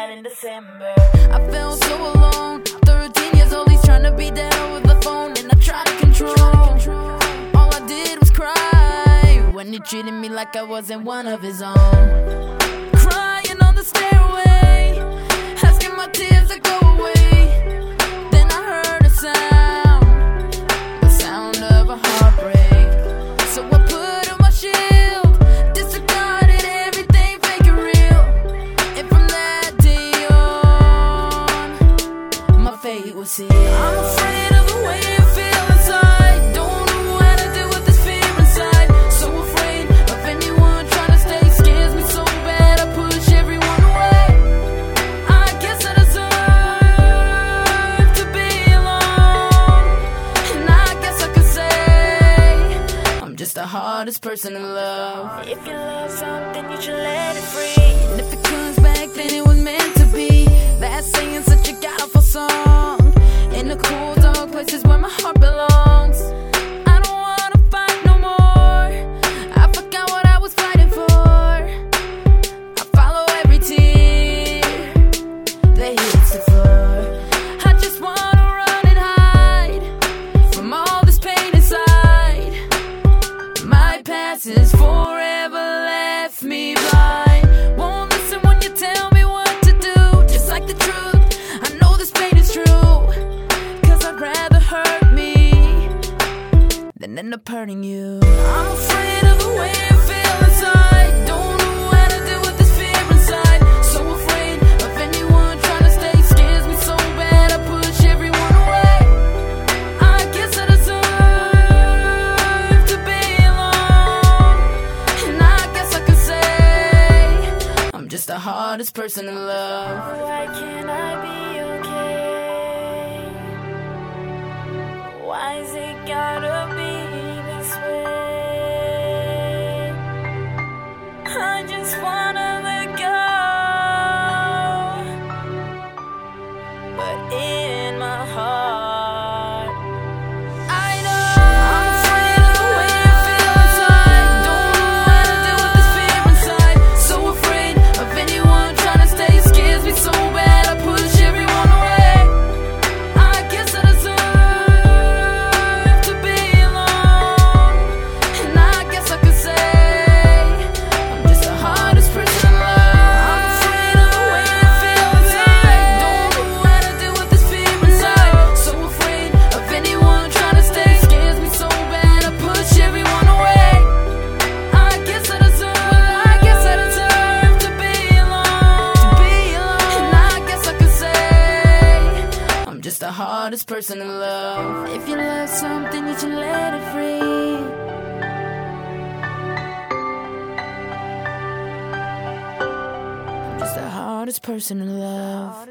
night in December. I felt so alone. 13 years old, he's trying to beat that over the phone, and I try to control. All I did was cry when he treated me like I wasn't one of his own. Crying on the stairway, fate. I'm afraid of the way I feel inside. Don't know how to deal with this fear inside. So afraid of anyone trying to stay. Scares me so bad, I push everyone away. I guess I deserve to be alone. And I guess I could say I'm just the hardest person to love. If you love something, you should let Past forever left me blind. Won't listen when you tell me what to do. Just like the truth, I know this pain is true. Cause I'd rather hurt me than end up hurting you. I'm afraid of the way I feel inside. Hardest person to love. Why can't I be okay? Why's it gotta the hardest person to love. If you love something, you should let it free. I'm just the hardest person to love.